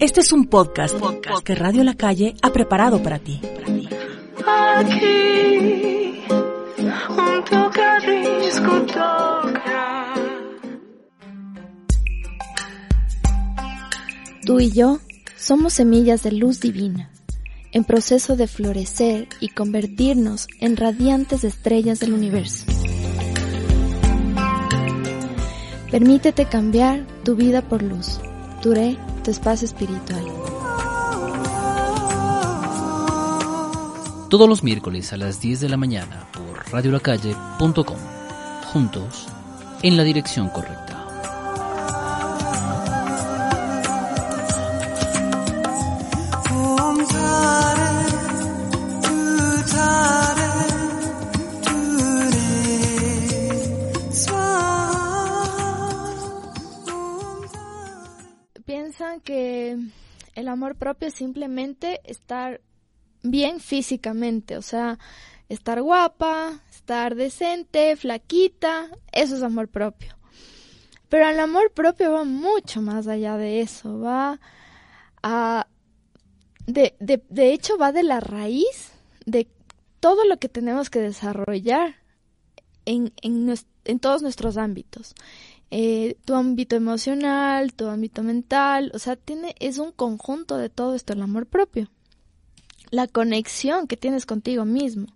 Este es un podcast, que Radio La Calle ha preparado para ti. Aquí, un tocadisco toca. Tú y yo somos semillas de luz divina, en proceso de florecer y convertirnos en radiantes estrellas del universo. Permítete cambiar tu vida por luz. Duré espacio espiritual. Todos los miércoles a las 10 de la mañana por radiolacalle.com. Juntos, en la dirección correcta. El amor propio es simplemente estar bien físicamente, o sea, estar guapa, estar decente, flaquita, eso es amor propio. Pero el amor propio va mucho más allá de eso, va a... De, de, de hecho, va de la raíz de todo lo que tenemos que desarrollar en, en, en todos nuestros ámbitos. Eh, tu ámbito emocional, tu ámbito mental, o sea, tiene, es un conjunto de todo esto el amor propio la conexión que tienes contigo mismo.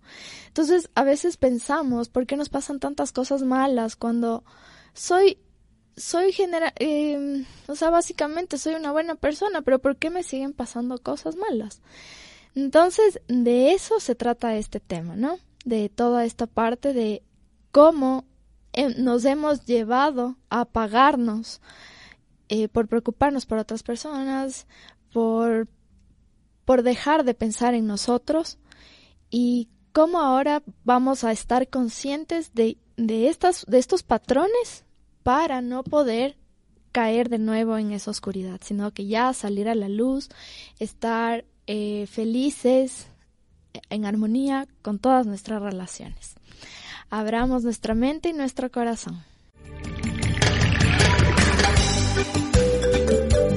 Entonces, a veces pensamos, ¿por qué nos pasan tantas cosas malas cuando soy, soy genera, eh, o sea, básicamente soy una buena persona, pero ¿por qué me siguen pasando cosas malas? Entonces, de eso se trata este tema, ¿no? De toda esta parte de cómo eh, nos hemos llevado a apagarnos eh, por preocuparnos por otras personas, por por dejar de pensar en nosotros y cómo ahora vamos a estar conscientes de, de, estas, de estos patrones para no poder caer de nuevo en esa oscuridad, sino que ya salir a la luz, estar eh, felices, en armonía con todas nuestras relaciones. Abramos nuestra mente y nuestro corazón.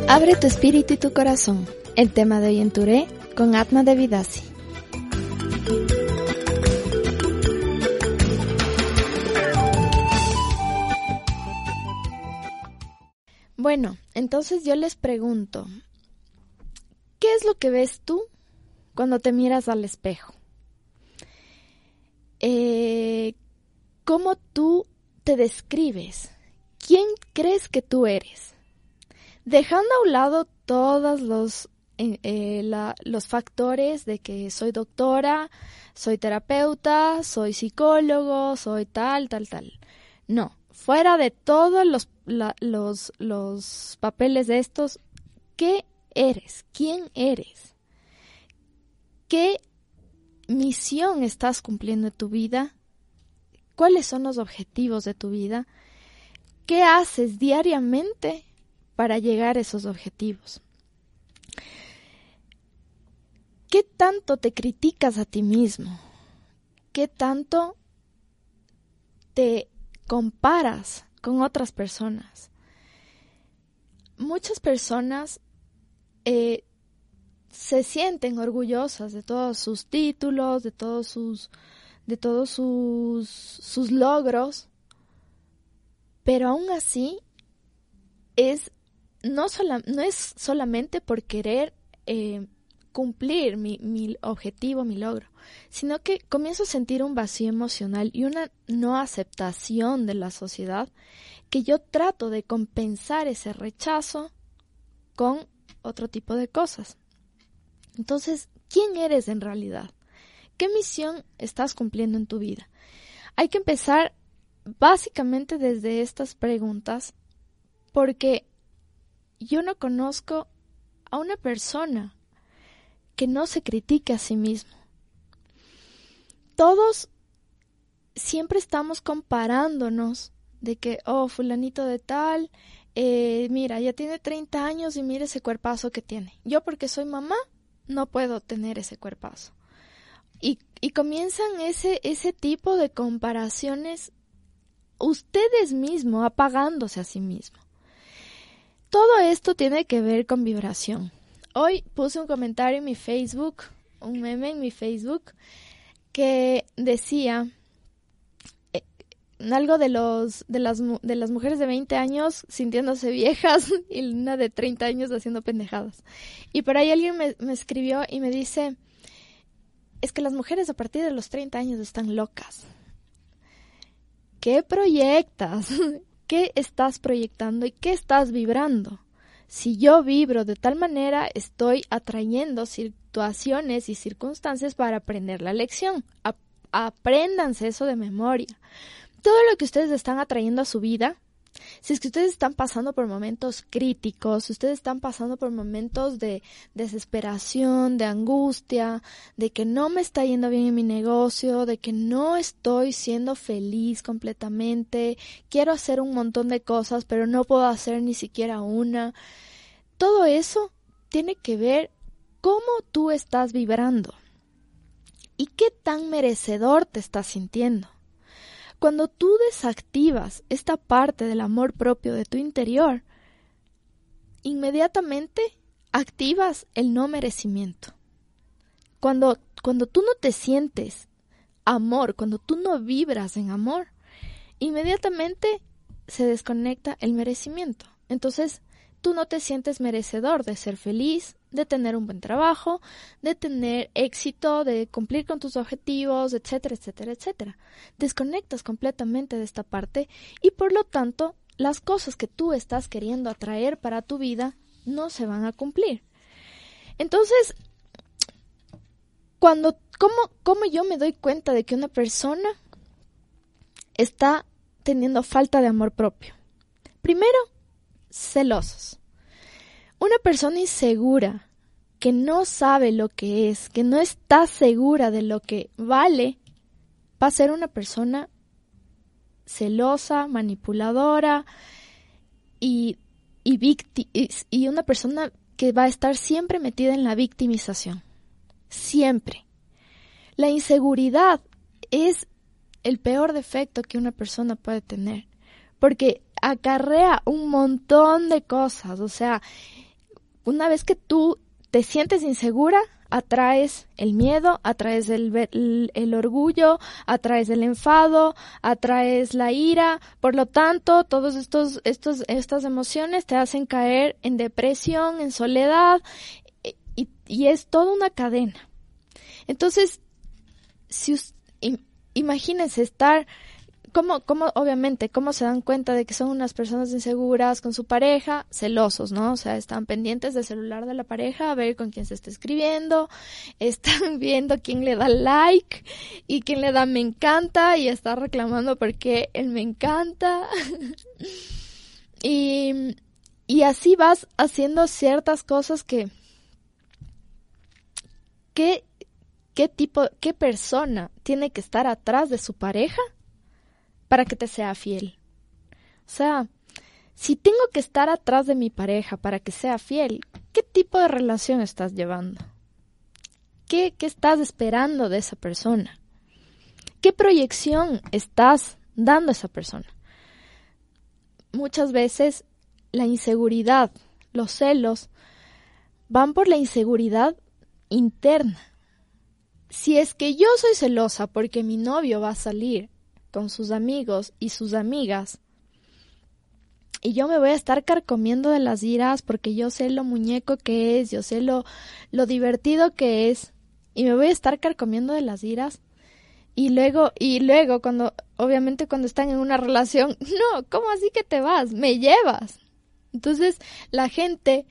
Abre tu espíritu y tu corazón. El tema de hoy en Touré con Atma de Vidasi. Bueno, entonces yo les pregunto, ¿qué es lo que ves tú cuando te miras al espejo? Eh, ¿Cómo tú te describes? ¿Quién crees que tú eres? Dejando a un lado todos los, eh, los factores de que soy doctora, soy terapeuta, soy psicólogo, soy tal, tal, tal. No, fuera de todos los, la, los, los papeles de estos, ¿qué eres? ¿Quién eres? ¿Qué misión estás cumpliendo en tu vida? ¿Cuáles son los objetivos de tu vida? ¿Qué haces diariamente para llegar a esos objetivos? ¿Qué tanto te criticas a ti mismo? ¿Qué tanto te comparas con otras personas? Muchas personas eh, se sienten orgullosas de todos sus títulos, de todos sus, de todos sus, sus logros, pero aún así es no, sola, no es solamente por querer eh, cumplir mi, mi, objetivo, mi logro, sino que comienzo a sentir un vacío emocional y una no aceptación de la sociedad que yo trato de compensar ese rechazo con otro tipo de cosas. Entonces, ¿quién eres en realidad? ¿Qué misión estás cumpliendo en tu vida? Hay que empezar básicamente desde estas preguntas porque yo no conozco a una persona que no se critique a sí mismo. Todos siempre estamos comparándonos de que, oh, fulanito de tal, eh, mira, ya tiene 30 años y mira ese cuerpazo que tiene. Yo porque soy mamá, no puedo tener ese cuerpazo. Y, y comienzan ese, ese tipo de comparaciones ustedes mismos apagándose a sí mismos. Todo esto tiene que ver con vibración. hoy puse un comentario en mi Facebook, un meme en mi Facebook, que decía algo de los de las de las mujeres de 20 años sintiéndose viejas y una de 30 años haciendo pendejadas. Y por ahí alguien me, me escribió y me dice, es que las mujeres a partir de los 30 años están locas. ¿Qué proyectas? ¿Qué estás proyectando y qué estás vibrando? Si yo vibro de tal manera, estoy atrayendo situaciones y circunstancias para aprender la lección. apréndanse eso de memoria. Todo lo que ustedes están atrayendo a su vida si es que ustedes están pasando por momentos críticos, si ustedes están pasando por momentos de desesperación, de angustia, de que no me está yendo bien en mi negocio, de que no estoy siendo feliz completamente, quiero hacer un montón de cosas, pero no puedo hacer ni siquiera una. Todo eso tiene que ver cómo tú estás vibrando y qué tan merecedor te estás sintiendo. Cuando tú desactivas esta parte del amor propio de tu interior, inmediatamente activas el no merecimiento. Cuando, cuando tú no te sientes amor, cuando tú no vibras en amor, inmediatamente se desconecta el merecimiento. Entonces, tú no te sientes merecedor de ser feliz, de tener un buen trabajo, de tener éxito, de cumplir con tus objetivos, etcétera, etcétera, etcétera. Desconectas completamente de esta parte y por lo tanto las cosas que tú estás queriendo atraer para tu vida no se van a cumplir. Entonces, cuando, ¿cómo, cómo yo me doy cuenta de que una persona está teniendo falta de amor propio? Primero, celosos. Una persona insegura, que no sabe lo que es, que no está segura de lo que vale, va a ser una persona celosa, manipuladora y, y, y una persona que va a estar siempre metida en la victimización. Siempre. La inseguridad es el peor defecto que una persona puede tener, porque acarrea un montón de cosas, o sea, una vez que tú te sientes insegura, atraes el miedo, atraes el, el, orgullo, atraes el enfado, atraes la ira, por lo tanto, todos estos, estos, estas emociones te hacen caer en depresión, en soledad, y, y es toda una cadena. Entonces, si imagínense estar ¿Cómo, cómo, obviamente, cómo se dan cuenta de que son unas personas inseguras con su pareja? Celosos, ¿no? O sea, están pendientes del celular de la pareja a ver con quién se está escribiendo, están viendo quién le da like y quién le da me encanta y está reclamando porque él me encanta. y, y así vas haciendo ciertas cosas que, ¿qué, qué tipo, qué persona tiene que estar atrás de su pareja para que te sea fiel. O sea, si tengo que estar atrás de mi pareja para que sea fiel, ¿qué tipo de relación estás llevando? ¿Qué, qué estás esperando de esa persona? ¿Qué proyección estás dando a esa persona? Muchas veces la inseguridad, los celos, van por la inseguridad interna. Si es que yo soy celosa porque mi novio va a salir con sus amigos y sus amigas. Y yo me voy a estar carcomiendo de las iras porque yo sé lo muñeco que es, yo sé lo, lo divertido que es. Y me voy a estar carcomiendo de las iras. Y luego, y luego, cuando, obviamente cuando están en una relación, no, ¿cómo así que te vas? Me llevas. Entonces, la gente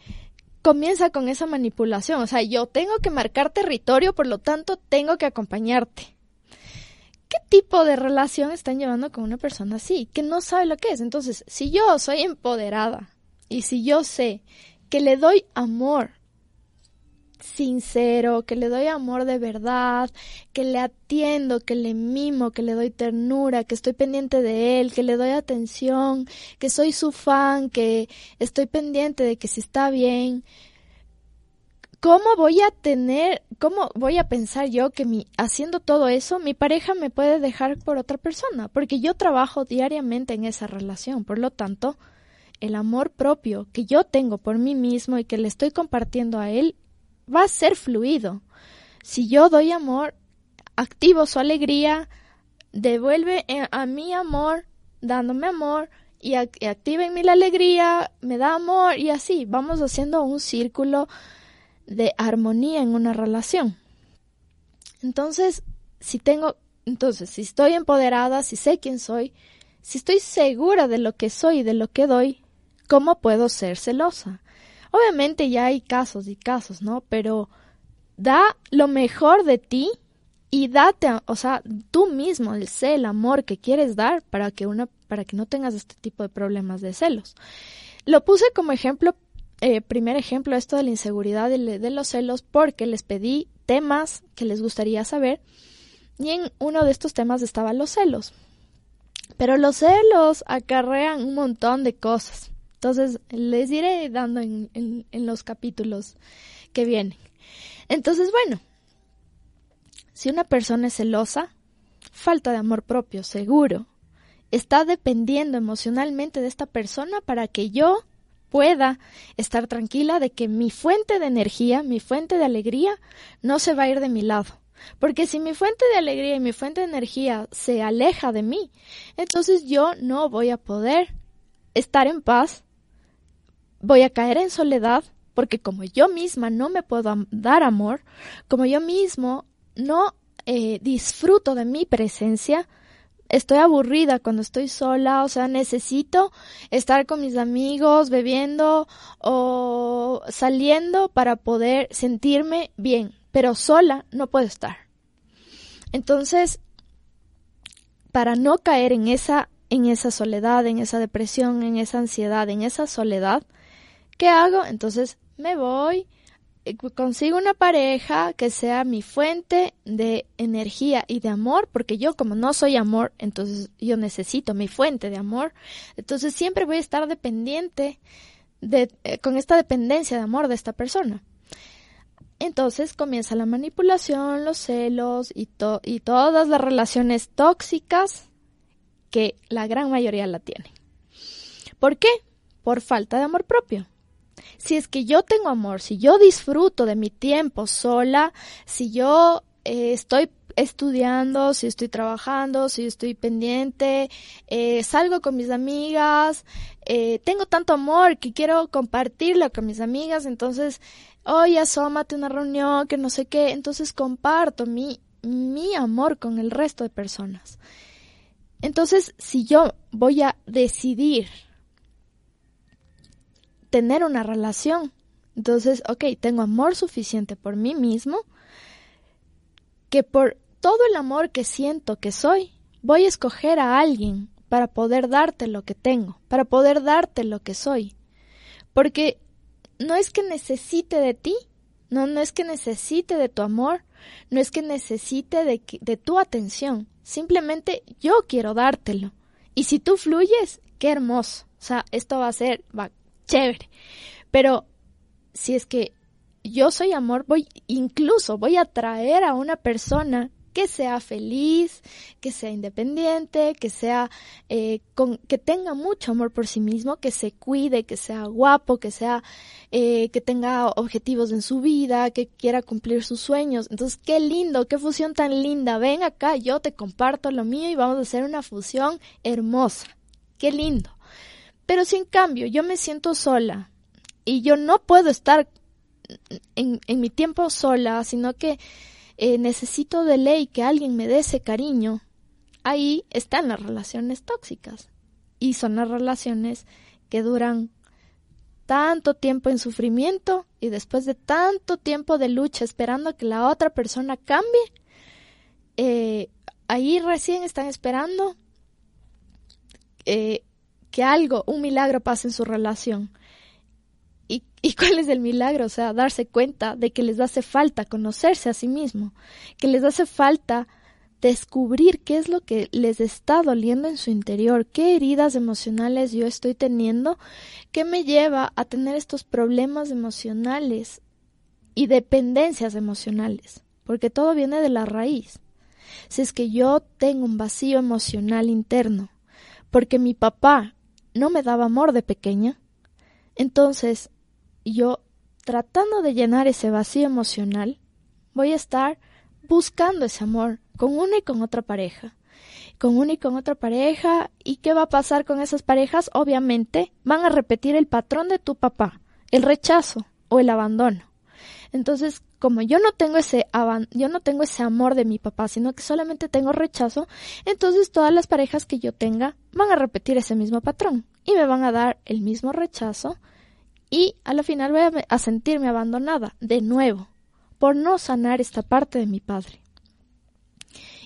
comienza con esa manipulación. O sea, yo tengo que marcar territorio, por lo tanto, tengo que acompañarte. ¿Qué tipo de relación están llevando con una persona así? Que no sabe lo que es. Entonces, si yo soy empoderada y si yo sé que le doy amor sincero, que le doy amor de verdad, que le atiendo, que le mimo, que le doy ternura, que estoy pendiente de él, que le doy atención, que soy su fan, que estoy pendiente de que si está bien, ¿cómo voy a tener, cómo voy a pensar yo que mi, haciendo todo eso, mi pareja me puede dejar por otra persona? Porque yo trabajo diariamente en esa relación. Por lo tanto, el amor propio que yo tengo por mí mismo y que le estoy compartiendo a él va a ser fluido. Si yo doy amor, activo su alegría, devuelve eh, a mi amor, dándome amor, y, activa en mí la alegría, me da amor, y así vamos haciendo un círculo de armonía en una relación. Entonces, si tengo, entonces, si estoy empoderada, si sé quién soy, si estoy segura de lo que soy y de lo que doy, ¿cómo puedo ser celosa? Obviamente ya hay casos y casos, ¿no? Pero da lo mejor de ti y date, o sea, tú mismo, el sé el amor que quieres dar para que una, para que no tengas este tipo de problemas de celos. Lo puse como ejemplo, eh, primer ejemplo, esto de la inseguridad y de los celos, porque les pedí temas que les gustaría saber y en uno de estos temas estaba los celos. Pero los celos acarrean un montón de cosas. Entonces, les iré dando en, en, los capítulos que vienen. Entonces, bueno, si una persona es celosa, falta de amor propio, seguro. Está dependiendo emocionalmente de esta persona para que yo pueda estar tranquila de que mi fuente de energía, mi fuente de alegría, no se va a ir de mi lado. Porque si mi fuente de alegría y mi fuente de energía se aleja de mí, entonces yo no voy a poder estar en paz voy a caer en soledad porque como yo misma no me puedo dar amor, como yo mismo no eh, disfruto de mi presencia, estoy aburrida cuando estoy sola, o sea, necesito estar con mis amigos, bebiendo o saliendo para poder sentirme bien, pero sola no puedo estar. Entonces, para no caer en esa en esa soledad, en esa depresión, en esa ansiedad, en esa soledad, ¿Qué hago? Entonces me voy, consigo una pareja que sea mi fuente de energía y de amor, porque yo como no soy amor, entonces yo necesito mi fuente de amor, entonces siempre voy a estar dependiente de, eh, con esta dependencia de amor de esta persona. Entonces comienza la manipulación, los celos y, y todas las relaciones tóxicas que la gran mayoría la tienen. ¿Por qué? Por falta de amor propio si es que yo tengo amor, si yo disfruto de mi tiempo sola, si yo eh, estoy estudiando, si estoy trabajando, si estoy pendiente, eh, salgo con mis amigas, eh, tengo tanto amor que quiero compartirlo con mis amigas, entonces, oye, asómate una reunión, que no sé qué, entonces comparto mi, mi amor con el resto de personas. Entonces, si yo voy a decidir tener una relación. Entonces, ok, tengo amor suficiente por mí mismo que por todo el amor que siento que soy, voy a escoger a alguien para poder darte lo que tengo, para poder darte lo que soy. Porque no es que necesite de ti, no, no es que necesite de tu amor, no es que necesite de, de tu atención, simplemente yo quiero dártelo. Y si tú fluyes, qué hermoso. O sea, esto va a ser, chévere. Pero si es que yo soy amor, voy incluso voy a traer a una persona que sea feliz, que sea independiente, que sea eh, con, que tenga mucho amor por sí mismo, que se cuide, que sea guapo, que sea eh, que tenga objetivos en su vida, que quiera cumplir sus sueños. Entonces, qué lindo, qué fusión tan linda. Ven acá, yo te comparto lo mío y vamos a hacer una fusión hermosa. Qué lindo. Pero si en cambio yo me siento sola y yo no puedo estar en, mi tiempo sola, sino que eh, necesito de ley que alguien me dé ese cariño, ahí están las relaciones tóxicas. Y son las relaciones que duran tanto tiempo en sufrimiento y después de tanto tiempo de lucha esperando que la otra persona cambie, eh, ahí recién están esperando eh, que algo, un milagro pase en su relación. ¿Y, ¿Y cuál es el milagro? O sea, darse cuenta de que les hace falta conocerse a sí mismo, que les hace falta descubrir qué es lo que les está doliendo en su interior, qué heridas emocionales yo estoy teniendo, qué me lleva a tener estos problemas emocionales y dependencias emocionales, porque todo viene de la raíz. Si es que yo tengo un vacío emocional interno, porque mi papá no me daba amor de pequeña. Entonces yo tratando de llenar ese vacío emocional, voy a estar buscando ese amor con una y con otra pareja. Con una y con otra pareja. ¿Y qué va a pasar con esas parejas? Obviamente van a repetir el patrón de tu papá, el rechazo o el abandono. Entonces, como yo no tengo ese yo no tengo ese amor de mi papá, sino que solamente tengo rechazo, entonces todas las parejas que yo tenga van a repetir ese mismo patrón y me van a dar el mismo rechazo y a la final voy a, sentirme abandonada de nuevo por no sanar esta parte de mi padre.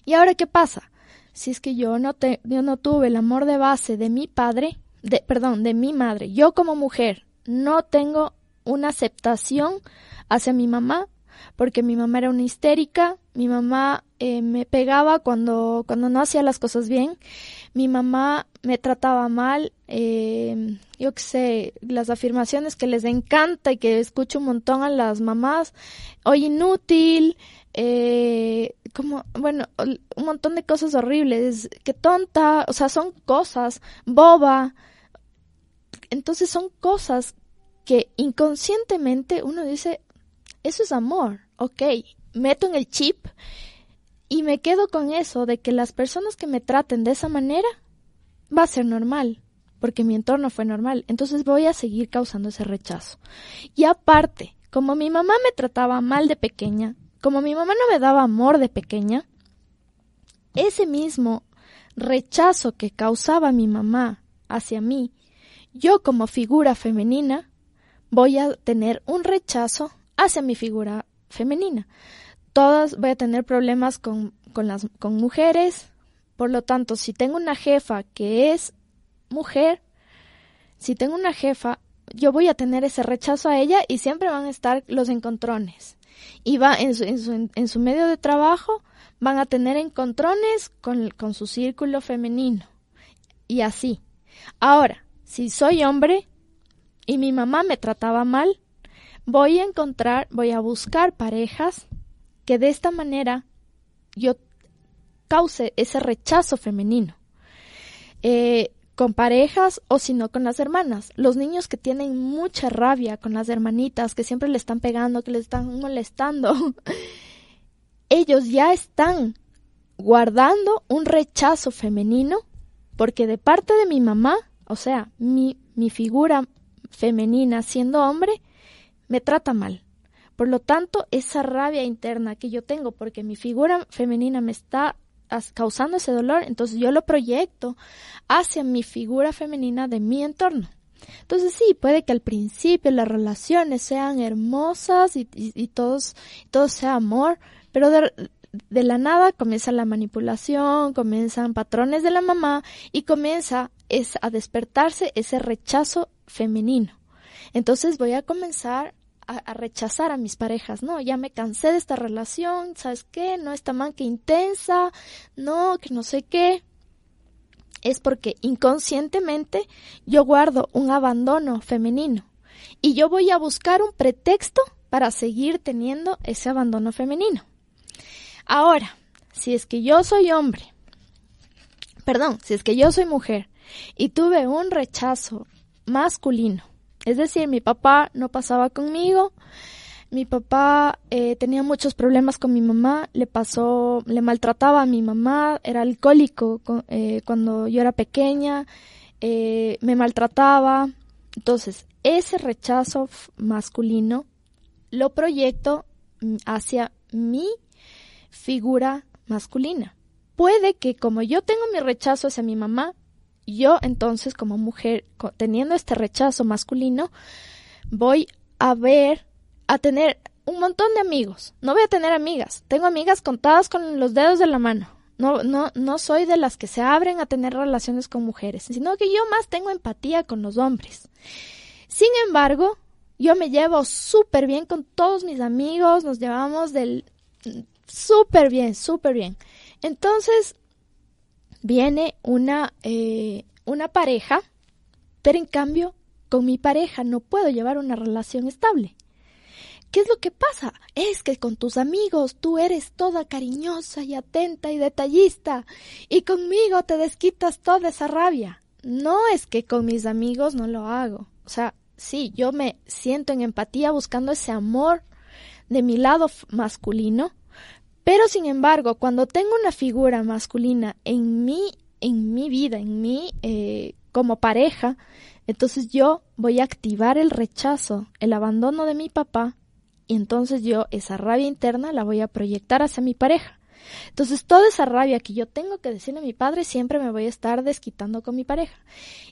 ¿Y ahora qué pasa? Si es que yo no, yo no tuve el amor de base de mi padre, de, perdón, de mi madre, yo como mujer no tengo una aceptación hacia mi mamá, porque mi mamá era una histérica, mi mamá eh, me pegaba cuando, cuando no hacía las cosas bien, mi mamá me trataba mal, eh, yo qué sé, las afirmaciones que les encanta y que escucho un montón a las mamás, hoy inútil, eh, como, bueno, un montón de cosas horribles, que tonta, o sea, son cosas, boba, entonces son cosas que inconscientemente uno dice, eso es amor, ok, meto en el chip y me quedo con eso de que las personas que me traten de esa manera va a ser normal, porque mi entorno fue normal, entonces voy a seguir causando ese rechazo. Y aparte, como mi mamá me trataba mal de pequeña, como mi mamá no me daba amor de pequeña, ese mismo rechazo que causaba mi mamá hacia mí, yo como figura femenina, voy a tener un rechazo hacia mi figura femenina. Todas voy a tener problemas con, con, mujeres, por lo tanto, si tengo una jefa que es mujer, si tengo una jefa, yo voy a tener ese rechazo a ella y siempre van a estar los encontrones. Y va en su, en su, en su medio de trabajo, van a tener encontrones con, con su círculo femenino. Y así. Ahora, si soy hombre y mi mamá me trataba mal, voy a encontrar, voy a buscar parejas que de esta manera yo cause ese rechazo femenino. Eh, con parejas o si no con las hermanas. Los niños que tienen mucha rabia con las hermanitas, que siempre le están pegando, que le están molestando, ellos ya están guardando un rechazo femenino porque de parte de mi mamá, o sea, mi, mi figura femenina siendo hombre, me trata mal. Por lo tanto, esa rabia interna que yo tengo porque mi figura femenina me está causando ese dolor, entonces yo lo proyecto hacia mi figura femenina de mi entorno. Entonces sí, puede que al principio las relaciones sean hermosas y, todos, todo sea amor, pero de, de, la nada comienza la manipulación, comienzan patrones de la mamá y comienza es, a despertarse ese rechazo femenino. Entonces voy a comenzar a, rechazar a mis parejas, no, ya me cansé de esta relación, ¿sabes qué? No está mal que intensa, no, que no sé qué. Es porque inconscientemente yo guardo un abandono femenino y yo voy a buscar un pretexto para seguir teniendo ese abandono femenino. Ahora, si es que yo soy hombre, perdón, si es que yo soy mujer y tuve un rechazo masculino es decir, mi papá no pasaba conmigo, mi papá eh, tenía muchos problemas con mi mamá, le pasó, le maltrataba a mi mamá, era alcohólico eh, cuando yo era pequeña, eh, me maltrataba. Entonces, ese rechazo masculino lo proyecto mm, hacia mi figura masculina. Puede que como yo tengo mi rechazo hacia mi mamá, yo entonces como mujer, teniendo este rechazo masculino, voy a ver, a tener un montón de amigos. No voy a tener amigas. Tengo amigas contadas con los dedos de la mano. No, no, no soy de las que se abren a tener relaciones con mujeres, sino que yo más tengo empatía con los hombres. Sin embargo, yo me llevo súper bien con todos mis amigos, nos llevamos del súper bien, súper bien. Entonces, viene una, eh, una pareja, pero en cambio con mi pareja no puedo llevar una relación estable. ¿Qué es lo que pasa? Es que con tus amigos tú eres toda cariñosa y atenta y detallista, y conmigo te desquitas toda esa rabia. No es que con mis amigos no lo hago. O sea, sí, yo me siento en empatía buscando ese amor de mi lado masculino, pero sin embargo, cuando tengo una figura masculina en mi, en mi vida, en mí eh, como pareja, entonces yo voy a activar el rechazo, el abandono de mi papá, y entonces yo esa rabia interna la voy a proyectar hacia mi pareja. Entonces toda esa rabia que yo tengo que decirle a mi padre siempre me voy a estar desquitando con mi pareja.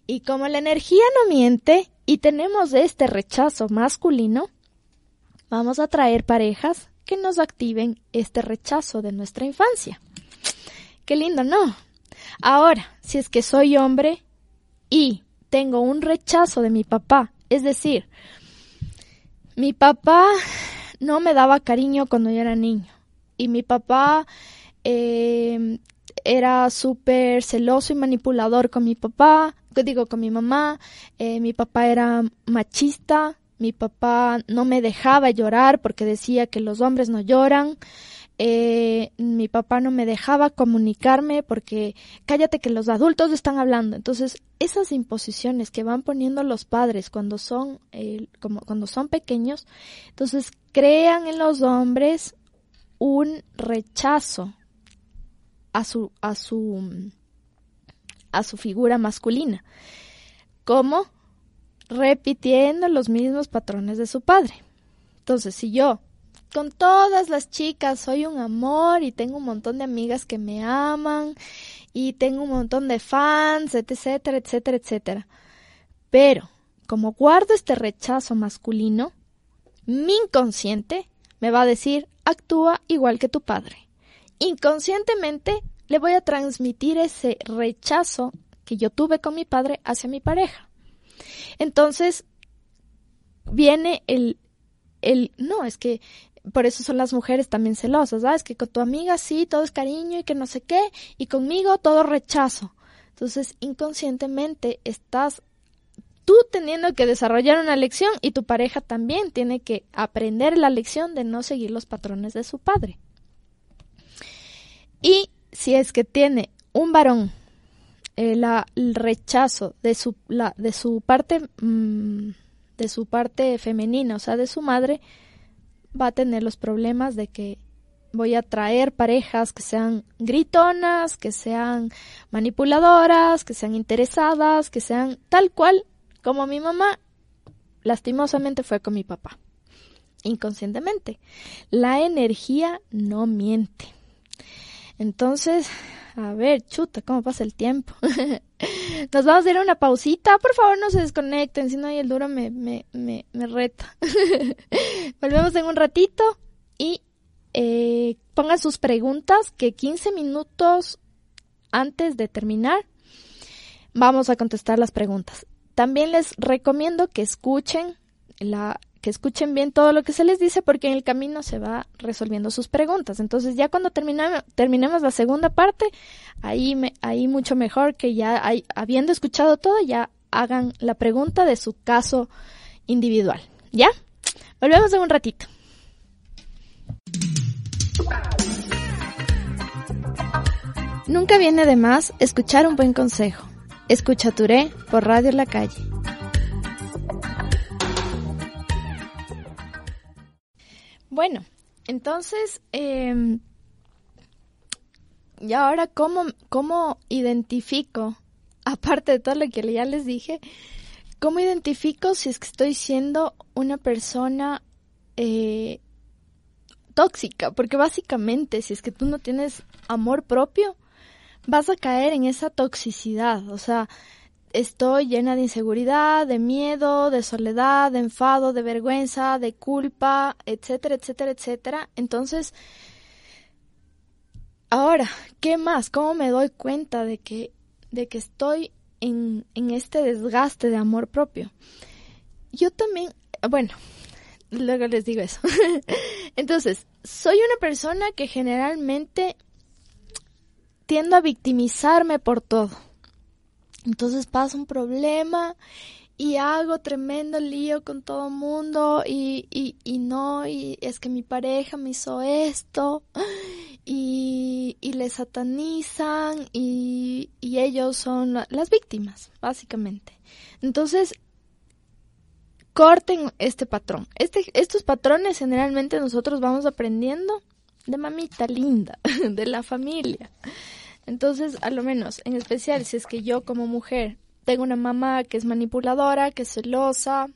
Y como la energía no miente y tenemos este rechazo masculino, vamos a traer parejas que nos activen este rechazo de nuestra infancia. Qué lindo, ¿no? Ahora, si es que soy hombre y tengo un rechazo de mi papá. Es decir, mi papá no me daba cariño cuando yo era niño. Y mi papá eh, era súper celoso y manipulador con mi papá, digo, con mi mamá. Eh, mi papá era machista. Mi papá no me dejaba llorar porque decía que los hombres no lloran. Eh, mi papá no me dejaba comunicarme porque cállate que los adultos están hablando. Entonces, esas imposiciones que van poniendo los padres cuando son, eh, como, cuando son pequeños, entonces crean en los hombres un rechazo a su, a su, a su figura masculina. como Repitiendo los mismos patrones de su padre. Entonces, si yo con todas las chicas soy un amor y tengo un montón de amigas que me aman y tengo un montón de fans, etcétera, etcétera, etcétera. Pero, como guardo este rechazo masculino, mi inconsciente me va a decir, actúa igual que tu padre. Inconscientemente le voy a transmitir ese rechazo que yo tuve con mi padre hacia mi pareja. Entonces, viene el, el, no, es que por eso son las mujeres también celosas, ¿sabes? Que con tu amiga sí, todo es cariño y que no sé qué, y conmigo todo rechazo. Entonces, inconscientemente estás tú teniendo que desarrollar una lección y tu pareja también tiene que aprender la lección de no seguir los patrones de su padre. Y si es que tiene un varón eh, el rechazo de su, la, de su parte mm, de su parte femenina, o sea, de su madre, va a tener los problemas de que voy a traer parejas que sean gritonas, que sean manipuladoras, que sean interesadas, que sean tal cual como mi mamá lastimosamente fue con mi papá. Inconscientemente. La energía no miente. Entonces, a ver, chuta, ¿cómo pasa el tiempo? Nos vamos a ir una pausita. Por favor, no se desconecten, si no, el duro me, me, me, me reta. Volvemos en un ratito y eh, pongan sus preguntas que 15 minutos antes de terminar vamos a contestar las preguntas. También les recomiendo que escuchen la, que escuchen bien todo lo que se les dice porque en el camino se va resolviendo sus preguntas. Entonces ya cuando terminemos la segunda parte, ahí, me, ahí mucho mejor que ya habiendo escuchado todo, ya hagan la pregunta de su caso individual. ¿Ya? Volvemos en un ratito. Nunca viene de más escuchar un buen consejo. Escucha Touré por Radio La Calle. Bueno, entonces, eh, y ahora, ¿cómo, ¿cómo identifico, aparte de todo lo que ya les dije, cómo identifico si es que estoy siendo una persona eh, tóxica? Porque básicamente, si es que tú no tienes amor propio, vas a caer en esa toxicidad, o sea, estoy llena de inseguridad, de miedo, de soledad, de enfado, de vergüenza, de culpa, etcétera, etcétera, etcétera. Entonces, ahora, ¿qué más? ¿Cómo me doy cuenta de que, de que estoy en, en este desgaste de amor propio? Yo también, bueno, luego les digo eso. Entonces, soy una persona que generalmente tiendo a victimizarme por todo entonces pasa un problema y hago tremendo lío con todo mundo y, y, y, no, y es que mi pareja me hizo esto y, y le satanizan y, y ellos son las víctimas, básicamente. Entonces, corten este patrón. Este, estos patrones generalmente nosotros vamos aprendiendo de mamita linda, de la familia. Entonces, a lo menos, en especial si es que yo como mujer tengo una mamá que es manipuladora, que es celosa,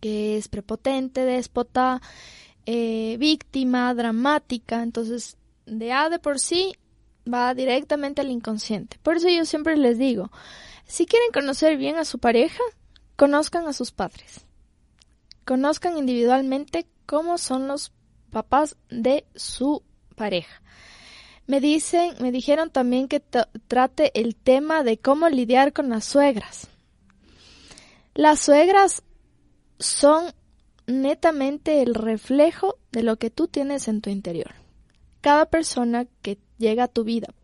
que es prepotente, déspota, eh, víctima, dramática, entonces de A de por sí va directamente al inconsciente. Por eso yo siempre les digo, si quieren conocer bien a su pareja, conozcan a sus padres. Conozcan individualmente cómo son los papás de su pareja. Me dicen, me dijeron también que trate el tema de cómo lidiar con las suegras. Las suegras son netamente el reflejo de lo que tú tienes en tu interior. Cada persona que llega a tu vida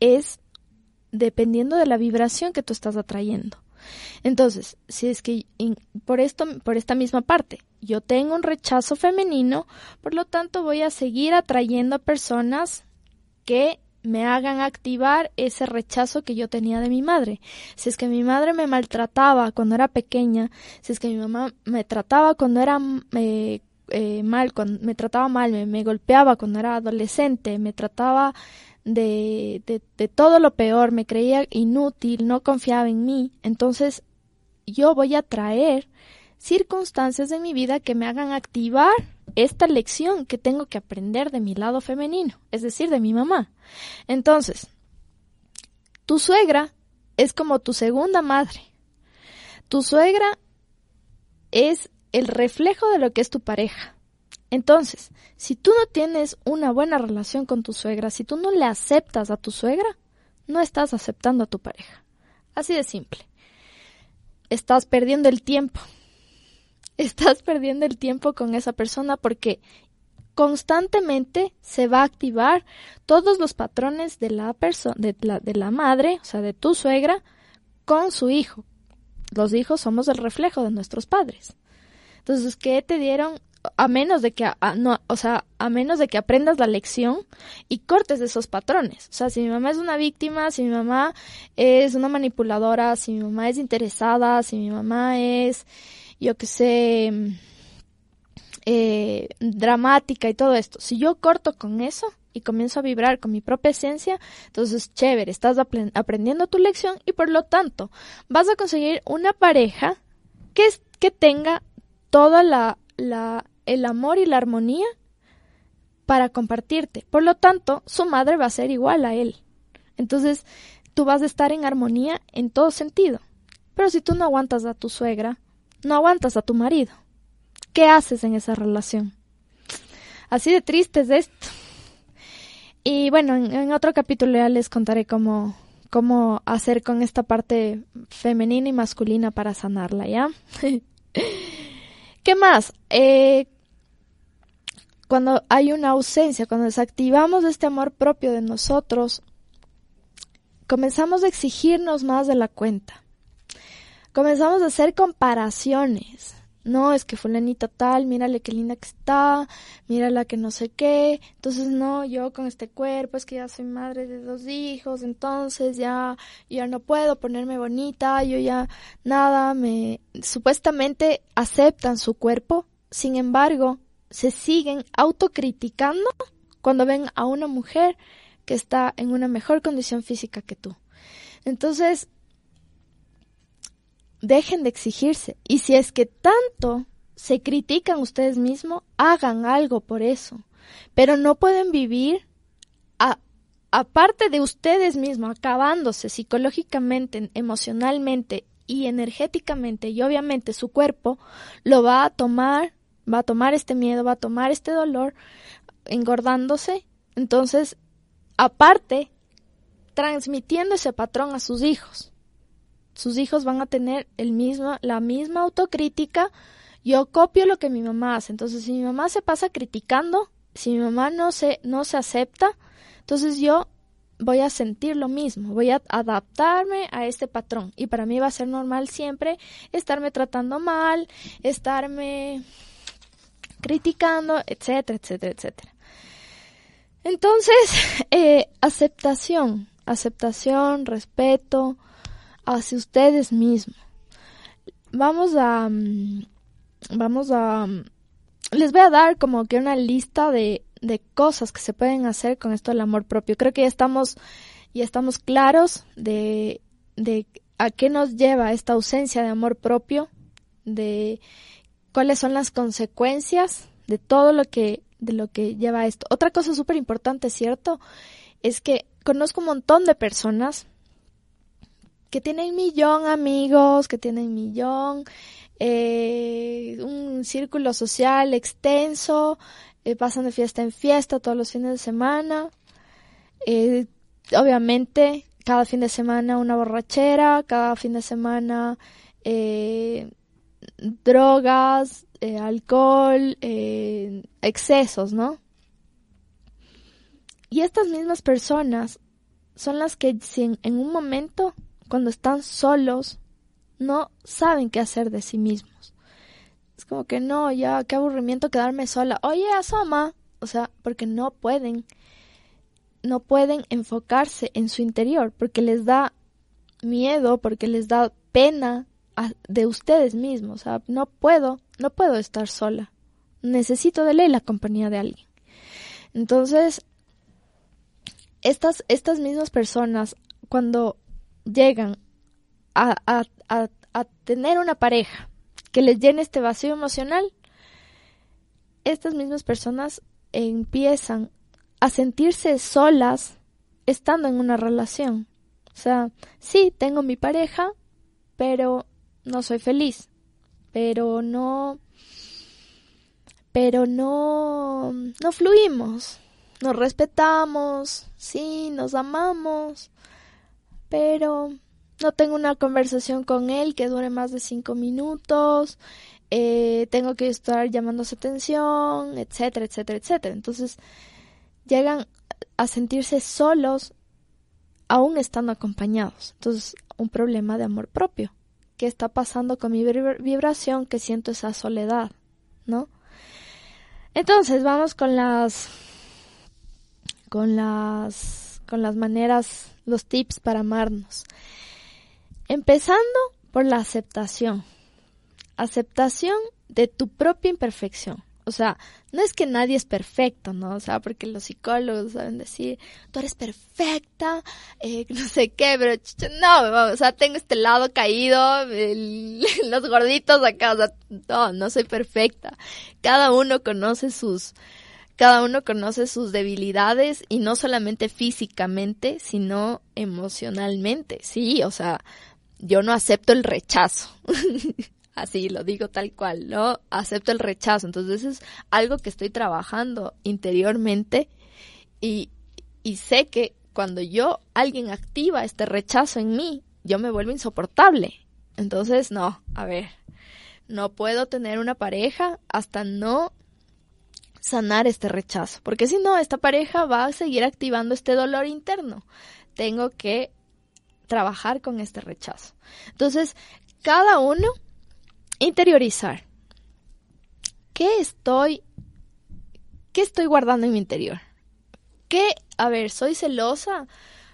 es dependiendo de la vibración que tú estás atrayendo. Entonces, si es que por esto, por esta misma parte, yo tengo un rechazo femenino, por lo tanto voy a seguir atrayendo a personas que me hagan activar ese rechazo que yo tenía de mi madre. Si es que mi madre me maltrataba cuando era pequeña, si es que mi mamá me trataba cuando era eh, eh, mal, cuando me trataba mal, me, golpeaba cuando era adolescente, me trataba de, de, de todo lo peor, me creía inútil, no confiaba en mí, entonces yo voy a traer circunstancias de mi vida que me hagan activar esta lección que tengo que aprender de mi lado femenino, es decir, de mi mamá. Entonces, tu suegra es como tu segunda madre. Tu suegra es el reflejo de lo que es tu pareja. Entonces, si tú no tienes una buena relación con tu suegra, si tú no le aceptas a tu suegra, no estás aceptando a tu pareja. Así de simple. Estás perdiendo el tiempo estás perdiendo el tiempo con esa persona porque constantemente se va a activar todos los patrones de la persona de la, de la madre, o sea, de tu suegra con su hijo. Los hijos somos el reflejo de nuestros padres. Entonces, ¿qué te dieron a menos de que no, o sea, a menos de que aprendas la lección y cortes esos patrones. O sea, si mi mamá es una víctima, si mi mamá es una manipuladora, si mi mamá es interesada, si mi mamá es yo que sé, eh, dramática y todo esto. Si yo corto con eso y comienzo a vibrar con mi propia esencia, entonces chévere, estás aprendiendo tu lección y por lo tanto vas a conseguir una pareja que, es, que tenga toda la, la, el amor y la armonía para compartirte. Por lo tanto, su madre va a ser igual a él. Entonces, tú vas a estar en armonía en todo sentido. Pero si tú no aguantas a tu suegra, no aguantas a tu marido. ¿Qué haces en esa relación? Así de triste es esto. Y bueno, en, otro capítulo ya les contaré cómo, cómo hacer con esta parte femenina y masculina para sanarla, ¿ya? ¿Qué más? Eh, cuando hay una ausencia, cuando desactivamos este amor propio de nosotros, comenzamos a exigirnos más de la cuenta comenzamos a hacer comparaciones. No, es que fulanita tal, mírale qué linda que está, mírala que no sé qué. Entonces, no, yo con este cuerpo, es que ya soy madre de dos hijos, entonces ya, ya no puedo ponerme bonita, yo ya nada, me, supuestamente aceptan su cuerpo, sin embargo, se siguen autocriticando cuando ven a una mujer que está en una mejor condición física que tú. Entonces, dejen de exigirse. Y si es que tanto se critican ustedes mismos, hagan algo por eso. Pero no pueden vivir a, aparte de ustedes mismos, acabándose psicológicamente, emocionalmente y energéticamente, y obviamente su cuerpo lo va a tomar, va a tomar este miedo, va a tomar este dolor, engordándose. Entonces, aparte, transmitiendo ese patrón a sus hijos sus hijos van a tener el mismo, la misma autocrítica. Yo copio lo que mi mamá hace. Entonces, si mi mamá se pasa criticando, si mi mamá no se, no se acepta, entonces yo voy a sentir lo mismo, voy a adaptarme a este patrón. Y para mí va a ser normal siempre estarme tratando mal, estarme criticando, etcétera, etcétera, etcétera. Entonces, eh, aceptación, aceptación, respeto, hacia ustedes mismos. vamos a... mm, Vamos a... mm, Les voy a dar como que una lista de, de cosas que se pueden hacer con esto del amor propio. Creo que ya estamos, ya estamos claros de, de a qué nos lleva esta ausencia de amor propio, de cuáles son las consecuencias de todo lo que, de lo que lleva esto. Otra cosa súper importante, ¿cierto? Es que conozco un montón de personas que tienen millón amigos, que tienen millón, eh, un círculo social extenso, eh, pasan de fiesta en fiesta todos los fines de semana. Eh, obviamente, cada fin de semana una borrachera, cada fin de semana drogas, alcohol, excesos, ¿no? Y estas mismas personas son las que en un momento, cuando están solos, no saben qué hacer de sí mismos. Es como que no, ya, qué aburrimiento quedarme sola. Oye, asoma. O sea, porque no pueden, no pueden enfocarse en su interior, porque les da miedo, porque les da pena a- de ustedes mismos. O sea, no puedo, no puedo estar sola. Necesito de ley la compañía de alguien. Entonces, estas, estas mismas personas, cuando llegan a, a, a, a tener una pareja que les llene este vacío emocional, estas mismas personas empiezan a sentirse solas estando en una relación. O sea, sí, tengo mi pareja, pero no soy feliz. Pero no. Pero no. No fluimos. Nos respetamos. Sí, nos amamos. Pero no tengo una conversación con él que dure más de cinco minutos. eh, tengo que estar llamando su atención, etcétera, etcétera, etcétera. Entonces llegan a sentirse solos aún estando acompañados. Entonces, un problema de amor propio. ¿Qué está pasando con mi vibra- vibración que siento esa soledad? ¿No? Entonces, vamos con las con las con las maneras, los tips para amarnos. Empezando por la aceptación. Aceptación de tu propia imperfección. O sea, no es que nadie es perfecto, ¿no? O sea, porque los psicólogos saben decir, tú eres perfecta, eh, no sé qué, pero no, o sea, tengo este lado caído, los gorditos acá, o sea, no, no soy perfecta. Cada uno conoce sus, cada uno conoce sus debilidades y no solamente físicamente, sino emocionalmente. Sí, o sea, yo no acepto el rechazo. Así lo digo tal cual, ¿no? Acepto el rechazo. Entonces es algo que estoy trabajando interiormente y, y sé que cuando yo, alguien activa este rechazo en mí, yo me vuelvo insoportable. Entonces, no, a ver, no puedo tener una pareja hasta no sanar este rechazo, porque si no, esta pareja va a seguir activando este dolor interno. Tengo que trabajar con este rechazo. Entonces, cada uno interiorizar. ¿Qué estoy qué estoy guardando en mi interior? ¿Qué, a ver, soy celosa?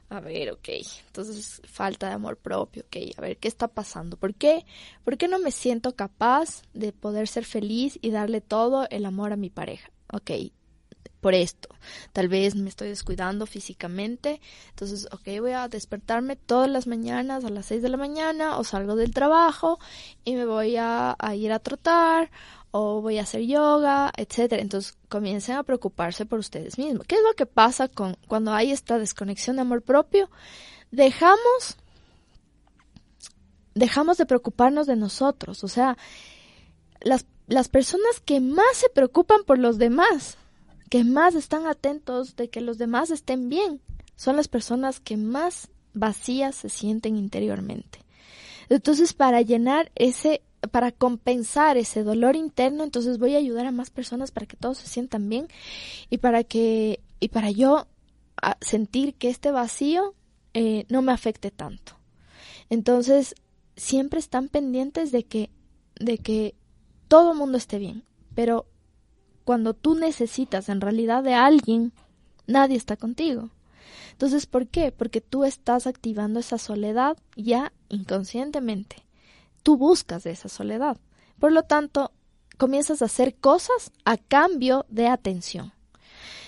A ver, ok, entonces falta de amor propio, ok, a ver, ¿qué está pasando? ¿Por qué? ¿Por qué no me siento capaz de poder ser feliz y darle todo el amor a mi pareja? Ok, por esto. Tal vez me estoy descuidando físicamente. Entonces, ok, voy a despertarme todas las mañanas a las 6 de la mañana o salgo del trabajo y me voy a, a ir a trotar o voy a hacer yoga, etcétera. Entonces, comiencen a preocuparse por ustedes mismos. ¿Qué es lo que pasa con cuando hay esta desconexión de amor propio? Dejamos dejamos de preocuparnos de nosotros, o sea, las las personas que más se preocupan por los demás, que más están atentos de que los demás estén bien, son las personas que más vacías se sienten interiormente. Entonces, para llenar ese, para compensar ese dolor interno, entonces voy a ayudar a más personas para que todos se sientan bien y para que, y para yo a sentir que este vacío eh, no me afecte tanto. Entonces, siempre están pendientes de que, de que todo el mundo esté bien, pero cuando tú necesitas en realidad de alguien, nadie está contigo. Entonces, ¿por qué? Porque tú estás activando esa soledad ya inconscientemente. tú buscas esa soledad. Por lo tanto, comienzas a hacer cosas a cambio de atención.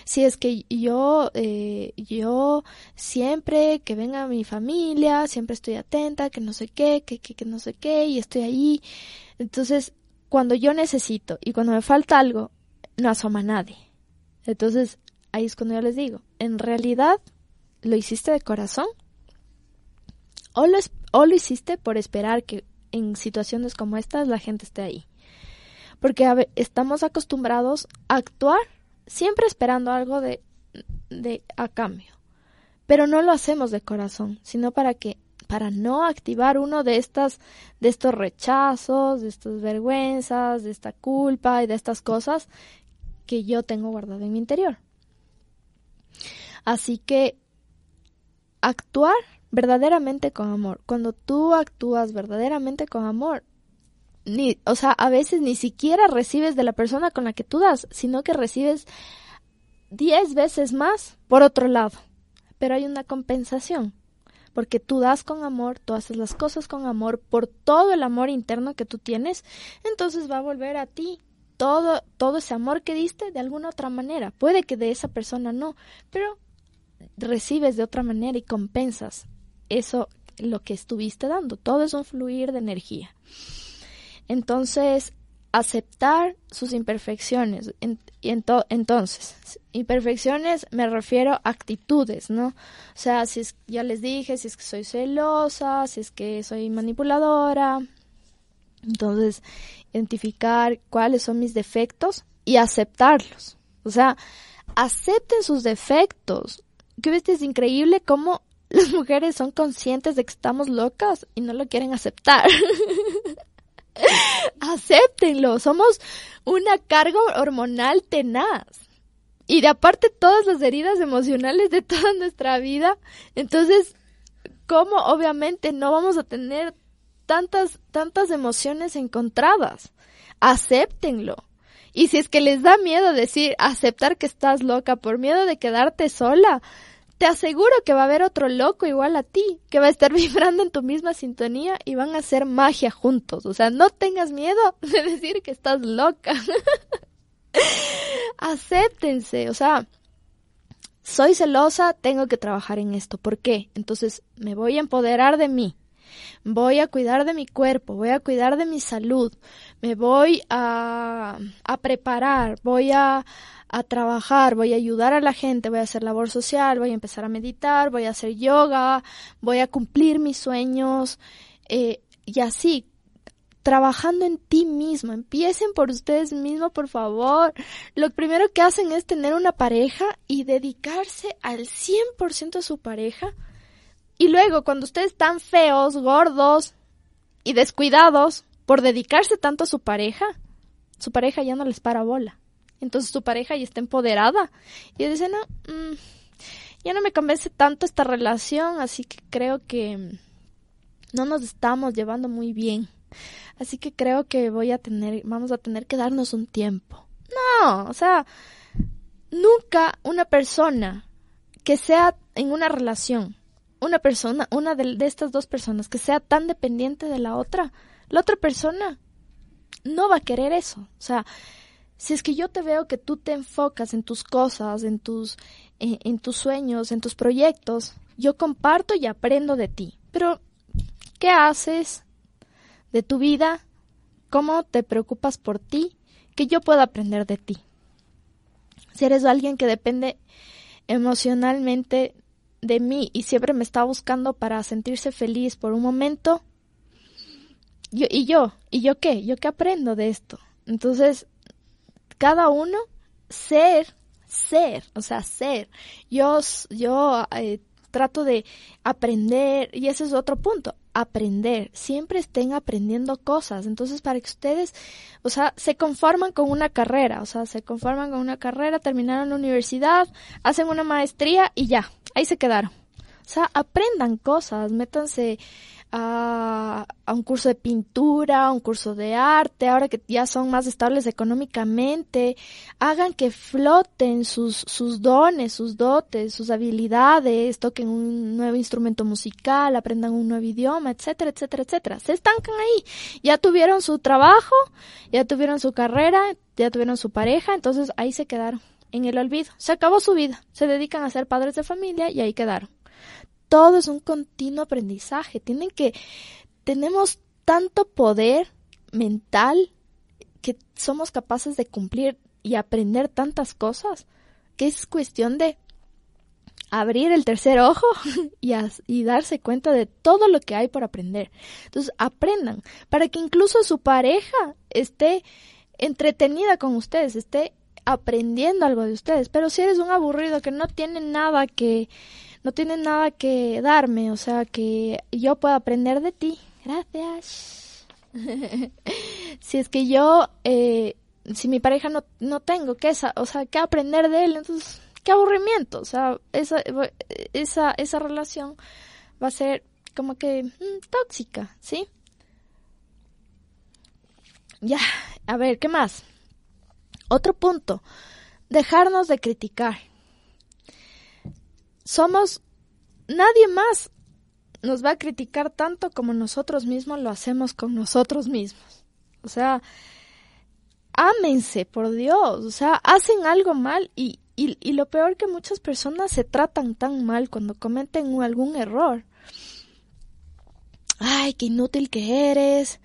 Si es que yo, eh, yo siempre que venga mi familia, siempre estoy atenta, que no sé qué, que, que, que no sé qué, y estoy ahí. Entonces, cuando yo necesito y cuando me falta algo, no asoma nadie. Entonces, ahí es cuando yo les digo, en realidad, ¿lo hiciste de corazón? ¿O lo, o lo hiciste por esperar que en situaciones como estas la gente esté ahí? porque estamos acostumbrados a actuar siempre esperando algo de, de a cambio, pero no lo hacemos de corazón, sino para que para no activar uno de estas de estos rechazos, de estas vergüenzas, de esta culpa y de estas cosas que yo tengo guardado en mi interior. Así que actuar verdaderamente con amor. Cuando tú actúas verdaderamente con amor, ni, o sea, a veces ni siquiera recibes de la persona con la que tú das, sino que recibes diez veces más por otro lado. Pero hay una compensación, porque tú das con amor, tú haces las cosas con amor, por todo el amor interno que tú tienes, entonces va a volver a ti todo, todo ese amor que diste de alguna otra manera. Puede que de esa persona no, pero recibes de otra manera y compensas eso lo que estuviste dando. Todo es un fluir de energía. Entonces, aceptar sus imperfecciones. y entonces, imperfecciones me refiero a actitudes, ¿no? O sea, si es, ya les dije, si es que soy celosa, si es que soy manipuladora. Entonces, identificar cuáles son mis defectos y aceptarlos. O sea, acepten sus defectos. Que ves, es increíble cómo las mujeres son conscientes de que estamos locas y no lo quieren aceptar. Acéptenlo, somos una carga hormonal tenaz. Y de aparte todas las heridas emocionales de toda nuestra vida. Entonces, ¿cómo obviamente no vamos a tener tantas, tantas emociones encontradas? Acéptenlo. Y si es que les da miedo decir, aceptar que estás loca por miedo de quedarte sola, te aseguro que va a haber otro loco igual a ti, que va a estar vibrando en tu misma sintonía y van a hacer magia juntos. O sea, no tengas miedo de decir que estás loca. Acéptense, o sea, soy celosa, tengo que trabajar en esto. ¿Por qué? Entonces me voy a empoderar de mí. Voy a cuidar de mi cuerpo, voy a cuidar de mi salud, me voy a, a preparar, voy a, a trabajar, voy a ayudar a la gente, voy a hacer labor social, voy a empezar a meditar, voy a hacer yoga, voy a cumplir mis sueños eh, y así, trabajando en ti mismo. Empiecen por ustedes mismos, por favor. Lo primero que hacen es tener una pareja y dedicarse al 100% a su pareja. Y luego, cuando ustedes están feos, gordos y descuidados por dedicarse tanto a su pareja, su pareja ya no les para bola. Entonces tu pareja ya está empoderada. Y dice, no, mm, ya no me convence tanto esta relación, así que creo que no nos estamos llevando muy bien. Así que creo que voy a tener, vamos a tener que darnos un tiempo. No, o sea, nunca una persona que sea en una relación, una persona, una de, estas dos personas que sea tan dependiente de la otra, la otra persona no va a querer eso. O sea, si es que yo te veo que tú te enfocas en tus cosas, en tus, en, tus sueños, en tus proyectos, yo comparto y aprendo de ti. Pero, ¿qué haces de tu vida? ¿Cómo te preocupas por ti? Que yo pueda aprender de ti. Si eres alguien que depende emocionalmente de mí y siempre me está buscando para sentirse feliz por un momento, yo, ¿y yo? ¿Y yo qué? ¿Yo qué aprendo de esto? Entonces, cada uno ser, ser, o sea, ser. Yo, yo eh, trato de aprender, y ese es otro punto, aprender. Siempre estén aprendiendo cosas. Entonces, para que ustedes, o sea, se conforman con una carrera, o sea, se conforman con una carrera, terminaron la universidad, hacen una maestría y ya, ahí se quedaron. O sea, aprendan cosas, métanse a, a, un curso de pintura, a un curso de arte, ahora que ya son más estables económicamente, hagan que floten sus, sus dones, sus dotes, sus habilidades, toquen un nuevo instrumento musical, aprendan un nuevo idioma, etcétera, etcétera, etcétera. Se estancan ahí. Ya tuvieron su trabajo, ya tuvieron su carrera, ya tuvieron su pareja, entonces ahí se quedaron en el olvido. Se acabó su vida. Se dedican a ser padres de familia y ahí quedaron todo es un continuo aprendizaje. Tienen que, tenemos tanto poder mental que somos capaces de cumplir y aprender tantas cosas que es cuestión de abrir el tercer ojo y, y, darse cuenta de todo lo que hay por aprender. Entonces, aprendan para que incluso su pareja esté entretenida con ustedes, esté aprendiendo algo de ustedes. Pero si eres un aburrido que no tiene nada que, no tienen nada que darme, o sea, que yo pueda aprender de ti. Gracias. si es que yo, eh, si mi pareja no, no tengo que o sea, que aprender de él, entonces, qué aburrimiento, o sea, esa, esa, esa relación va a ser como que mm, tóxica, ¿sí? Ya, a ver, ¿qué más? Otro punto, dejarnos de criticar somos nadie más nos va a criticar tanto como nosotros mismos lo hacemos con nosotros mismos. O sea, ámense, por Dios. O sea, hacen algo mal y, y, y, lo peor que muchas personas se tratan tan mal cuando cometen algún error. Ay, qué inútil que eres,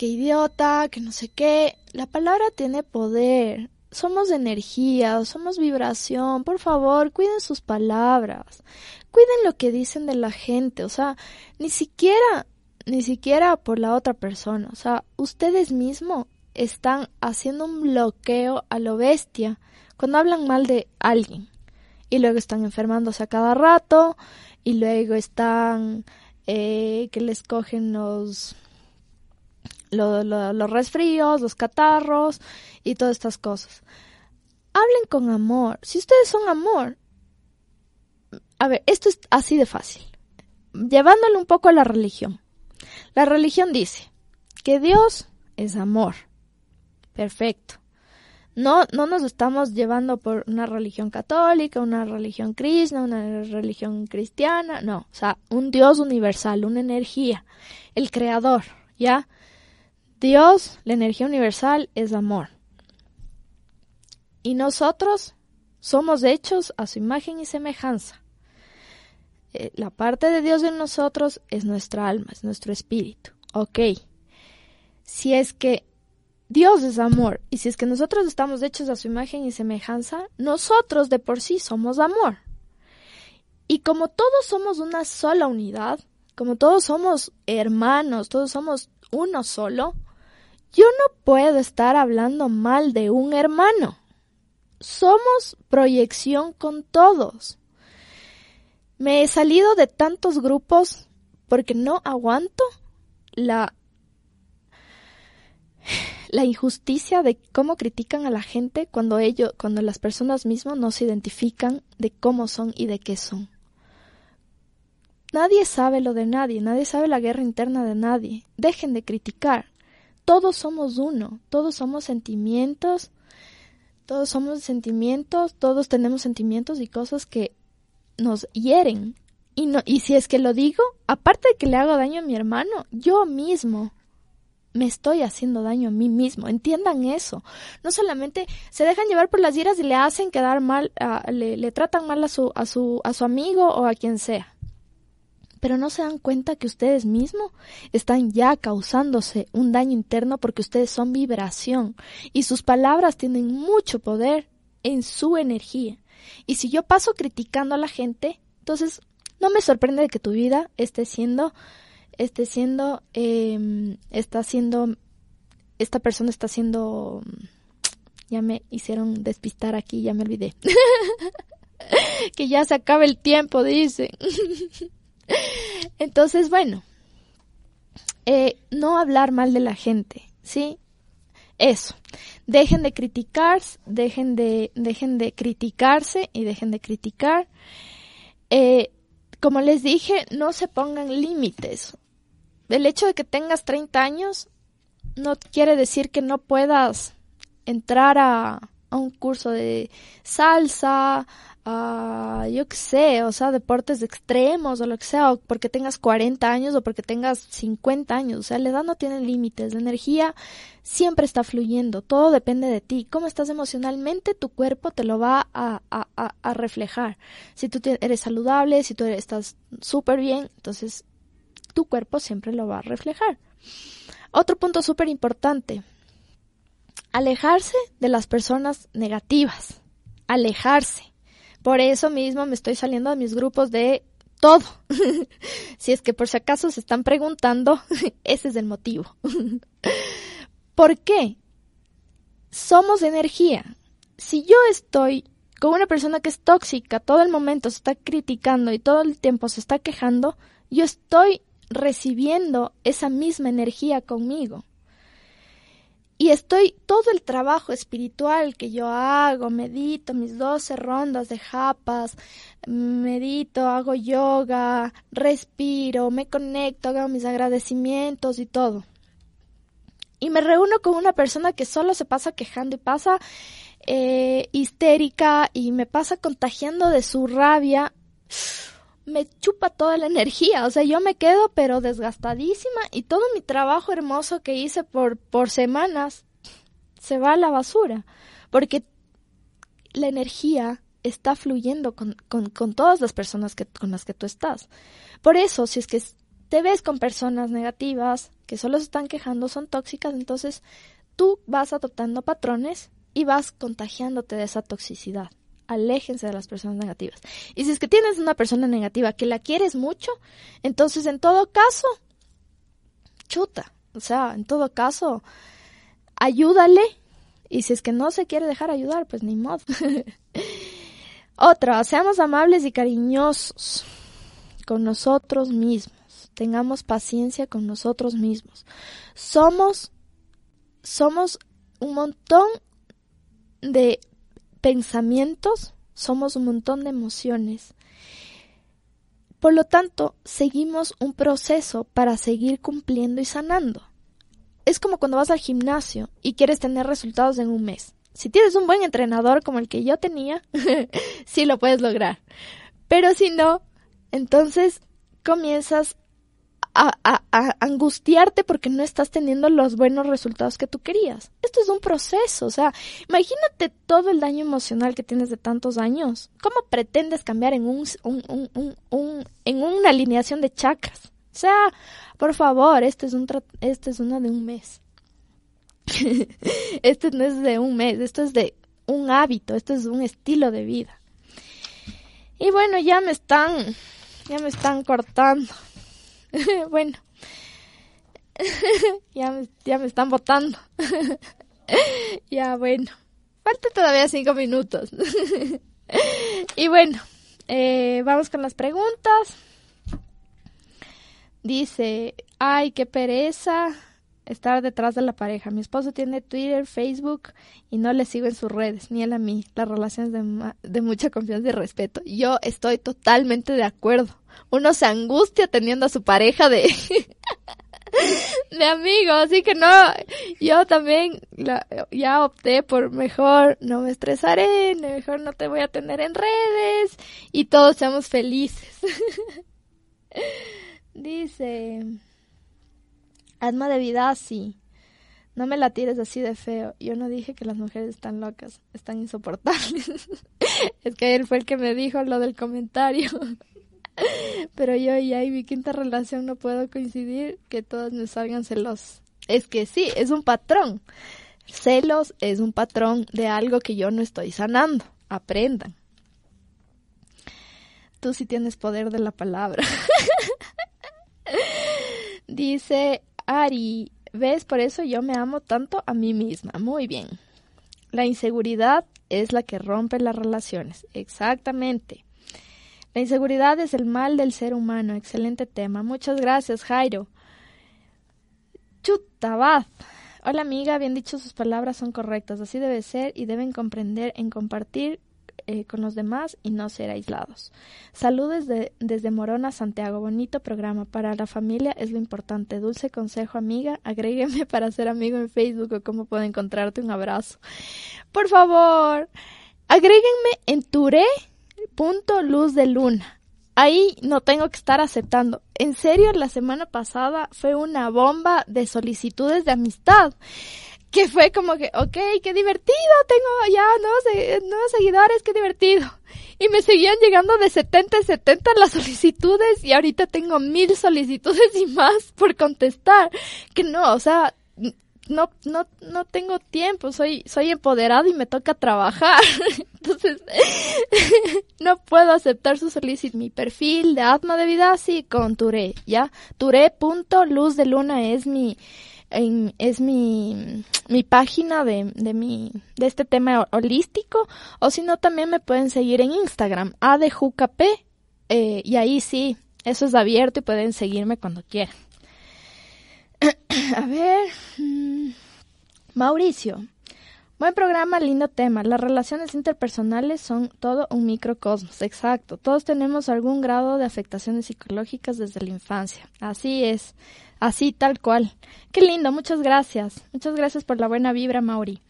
qué idiota, que no sé qué. La palabra tiene poder. Somos energía, somos vibración, por favor, cuiden sus palabras, cuiden lo que dicen de la gente, o sea, ni siquiera, ni siquiera por la otra persona, o sea, ustedes mismos están haciendo un bloqueo a lo bestia cuando hablan mal de alguien. Y luego están enfermándose a cada rato y luego están eh, que les cogen los los resfríos, los catarros y todas estas cosas. Hablen con amor. Si ustedes son amor. A ver, esto es así de fácil. Llevándole un poco a la religión. La religión dice que Dios es amor. Perfecto. No, no nos estamos llevando por una religión católica, una religión krishna, una religión cristiana, no, o sea, un Dios universal, una energía, el creador, ¿ya? Dios, la energía universal, es amor. Y nosotros somos hechos a su imagen y semejanza. Eh, la parte de Dios en nosotros es nuestra alma, es nuestro espíritu. Ok. Si es que Dios es amor y si es que nosotros estamos hechos a su imagen y semejanza, nosotros de por sí somos amor. Y como todos somos una sola unidad, como todos somos hermanos, todos somos uno solo, yo no puedo estar hablando mal de un hermano. Somos proyección con todos. Me he salido de tantos grupos porque no aguanto la la injusticia de cómo critican a la gente cuando ellos, cuando las personas mismas no se identifican de cómo son y de qué son. Nadie sabe lo de nadie, nadie sabe la guerra interna de nadie. Dejen de criticar todos somos uno, todos somos sentimientos, todos somos sentimientos, todos tenemos sentimientos y cosas que nos hieren. Y, no, y si es que lo digo, aparte de que le hago daño a mi hermano, yo mismo me estoy haciendo daño a mí mismo. Entiendan eso. No solamente se dejan llevar por las iras y le hacen quedar mal, le, le, tratan mal a su, a su, a su amigo o a quien sea pero no se dan cuenta que ustedes mismos están ya causándose un daño interno porque ustedes son vibración y sus palabras tienen mucho poder en su energía. Y si yo paso criticando a la gente, entonces no me sorprende que tu vida esté siendo, esté siendo, eh, está siendo, esta persona está siendo, ya me hicieron despistar aquí, ya me olvidé. que ya se acaba el tiempo, dice. Entonces, bueno, eh, no hablar mal de la gente, ¿sí? Eso. Dejen de criticar, dejen de, dejen de criticarse y dejen de criticar. Eh, como les dije, no se pongan límites. el hecho de que tengas 30 años no quiere decir que no puedas entrar a, a un curso de salsa, a, yo qué sé, o sea, deportes extremos o lo que sea, o porque tengas 40 años o porque tengas 50 años, o sea, la edad no tiene límites, la energía siempre está fluyendo, todo depende de ti, cómo estás emocionalmente, tu cuerpo te lo va a, a, a reflejar, si tú eres saludable, si tú estás súper bien, entonces tu cuerpo siempre lo va a reflejar. Otro punto súper importante, alejarse de las personas negativas, alejarse. Por eso mismo me estoy saliendo de mis grupos de todo. si es que por si acaso se están preguntando, ese es el motivo. ¿Por qué? Somos energía. Si yo estoy con una persona que es tóxica, todo el momento se está criticando y todo el tiempo se está quejando, yo estoy recibiendo esa misma energía conmigo y estoy todo el trabajo espiritual que yo hago, medito mis 12 rondas de japas, medito, hago yoga, respiro, me conecto, hago mis agradecimientos y todo. Y me reúno con una persona que solo se pasa quejando y pasa eh, histérica y me pasa contagiando de su rabia me chupa toda la energía, o sea, yo me quedo pero desgastadísima y todo mi trabajo hermoso que hice por, por semanas se va a la basura, porque la energía está fluyendo con, con, con todas las personas que, con las que tú estás. Por eso, si es que te ves con personas negativas, que solo se están quejando, son tóxicas, entonces tú vas adoptando patrones y vas contagiándote de esa toxicidad aléjense de las personas negativas. Y si es que tienes una persona negativa que la quieres mucho, entonces en todo caso, chuta. O sea, en todo caso, ayúdale. Y si es que no se quiere dejar ayudar, pues ni modo. Otra, seamos amables y cariñosos con nosotros mismos. Tengamos paciencia con nosotros mismos. Somos, somos un montón de pensamientos, somos un montón de emociones. Por lo tanto, seguimos un proceso para seguir cumpliendo y sanando. Es como cuando vas al gimnasio y quieres tener resultados en un mes. Si tienes un buen entrenador como el que yo tenía, sí lo puedes lograr. Pero si no, entonces comienzas a, angustiarte porque no estás teniendo los buenos resultados que tú querías. Esto es un proceso, o sea, imagínate todo el daño emocional que tienes de tantos años. ¿Cómo pretendes cambiar en un, en una alineación de chakras? O sea, por favor, esto es un esto es una de un mes. esto no es de un mes, esto es de un hábito, esto es un estilo de vida. Y bueno, ya me están ya me están cortando. bueno, ya, me, están votando. ya, bueno, falta todavía cinco minutos. y bueno, eh, vamos con las preguntas. Dice, ay, qué pereza estar detrás de la pareja. Mi esposo tiene Twitter, Facebook y no le sigo en sus redes, ni él a mí. Las relaciones de, de mucha confianza y respeto. Yo estoy totalmente de acuerdo. Uno se angustia teniendo a su pareja de... de amigo, así que no, yo también ya opté por mejor no me estresaré, mejor no te voy a tener en redes y todos seamos felices. Dice, Alma de vida, sí. No me la tires así de feo. Yo no dije que las mujeres están locas, están insoportables. es que él fue el que me dijo lo del comentario. Pero yo y mi quinta relación no puedo coincidir que todas me salgan celos. Es que sí, es un patrón. Celos es un patrón de algo que yo no estoy sanando. Aprendan. Tú sí tienes poder de la palabra. Dice Ari, ¿ves? Por eso yo me amo tanto a mí misma. Muy bien. La inseguridad es la que rompe las relaciones. Exactamente. La inseguridad es el mal del ser humano. Excelente tema. Muchas gracias, Jairo. Chutabaz. Hola amiga, bien dicho, sus palabras son correctas. Así debe ser y deben comprender en compartir eh, con los demás y no ser aislados. Saludos desde, desde Morona, Santiago. Bonito programa. Para la familia es lo importante. Dulce consejo, amiga. Agrégueme para ser amigo en Facebook o cómo puedo encontrarte. Un abrazo. Por favor, agréguenme en Ture.luz de luna ahí no tengo que estar aceptando. En serio, la semana pasada fue una bomba de solicitudes de amistad. Que fue como que, ok, qué divertido, tengo ya nuevos, nuevos seguidores, qué divertido. Y me seguían llegando de 70 en 70 las solicitudes y ahorita tengo mil solicitudes y más por contestar. Que no, o sea, no, no, no tengo tiempo, soy, soy empoderado y me toca trabajar. Entonces, no puedo aceptar su solicitud. Mi perfil de Atma de Vida, sí, con Ture, ¿ya? Ture.luz de luna es mi, es mi, mi página de, de mi, de este tema holístico. O si no, también me pueden seguir en Instagram, a de eh, y ahí sí, eso es abierto y pueden seguirme cuando quieran. A ver. Mm, Mauricio. Buen programa, lindo tema. Las relaciones interpersonales son todo un microcosmos. Exacto. Todos tenemos algún grado de afectaciones psicológicas desde la infancia. Así es. Así, tal cual. Qué lindo. Muchas gracias. Muchas gracias por la buena vibra, Mauri.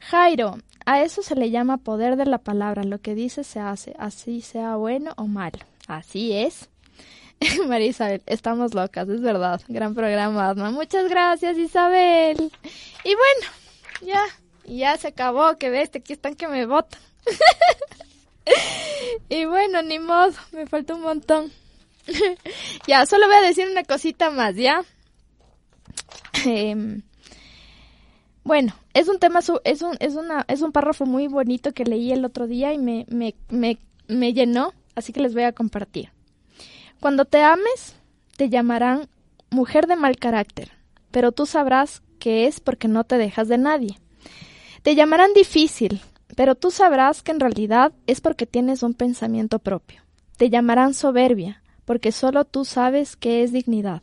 Jairo, a eso se le llama poder de la palabra. Lo que dice se hace, así sea bueno o malo. Así es. María Isabel, estamos locas, es verdad. Gran programa, Adma. Muchas gracias, Isabel. Y bueno, ya, ya se acabó, que ves, aquí están que me votan. y bueno, ni modo, me falta un montón. ya, solo voy a decir una cosita más, ¿ya? Em, bueno, es un tema, es un, es una, es un párrafo muy bonito que leí el otro día y me, me, me, me llenó, así que les voy a compartir. Cuando te ames, te llamarán mujer de mal carácter, pero tú sabrás que es porque no te dejas de nadie. Te llamarán difícil, pero tú sabrás que en realidad es porque tienes un pensamiento propio. Te llamarán soberbia, porque solo tú sabes que es dignidad.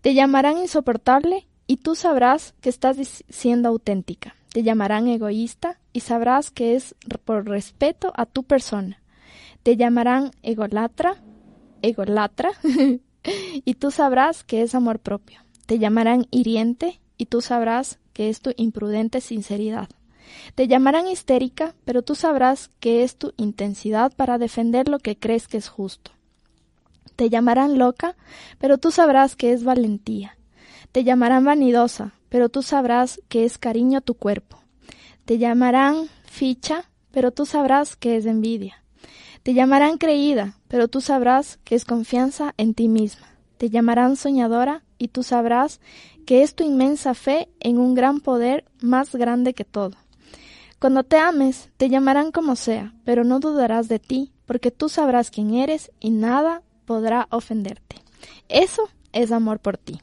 Te llamarán insoportable y tú sabrás que estás siendo auténtica. Te llamarán egoísta y sabrás que es por respeto a tu persona. Te llamarán egolatra egolatra y tú sabrás que es amor propio. Te llamarán hiriente y tú sabrás que es tu imprudente sinceridad. Te llamarán histérica, pero tú sabrás que es tu intensidad para defender lo que crees que es justo. Te llamarán loca, pero tú sabrás que es valentía. Te llamarán vanidosa, pero tú sabrás que es cariño a tu cuerpo. Te llamarán ficha, pero tú sabrás que es envidia. Te llamarán creída, pero tú sabrás que es confianza en ti misma. Te llamarán soñadora y tú sabrás que es tu inmensa fe en un gran poder más grande que todo. Cuando te ames, te llamarán como sea, pero no dudarás de ti, porque tú sabrás quién eres y nada podrá ofenderte. Eso es amor por ti.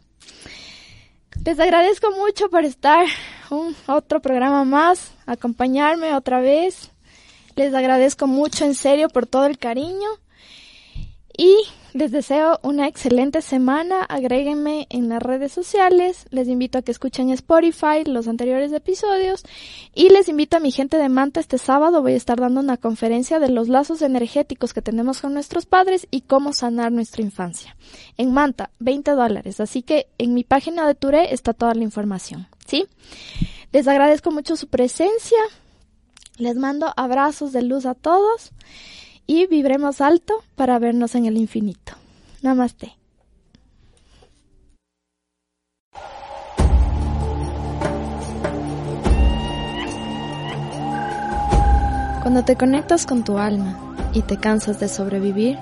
Les agradezco mucho por estar un otro programa más, acompañarme otra vez. Les agradezco mucho en serio por todo el cariño y les deseo una excelente semana. Agréguenme en las redes sociales. Les invito a que escuchen Spotify los anteriores episodios. Y les invito a mi gente de Manta este sábado. Voy a estar dando una conferencia de los lazos energéticos que tenemos con nuestros padres y cómo sanar nuestra infancia. En Manta, 20 dólares. Así que en mi página de Touré está toda la información. ¿Sí? Les agradezco mucho su presencia. Les mando abrazos de luz a todos y vibremos alto para vernos en el infinito. Namaste. Cuando te conectas con tu alma y te cansas de sobrevivir,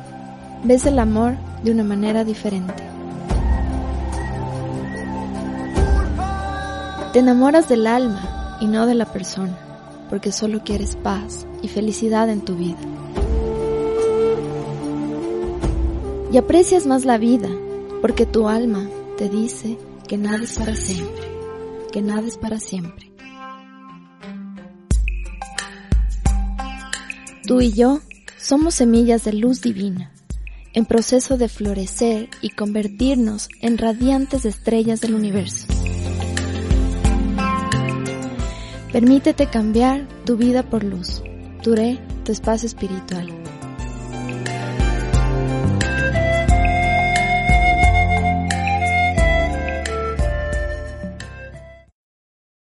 ves el amor de una manera diferente. Te enamoras del alma y no de la persona porque solo quieres paz y felicidad en tu vida. Y aprecias más la vida porque tu alma te dice que nada es para siempre, que nada es para siempre. Tú y yo somos semillas de luz divina, en proceso de florecer y convertirnos en radiantes estrellas del universo. Permítete cambiar tu vida por luz. Touré, tu espacio espiritual.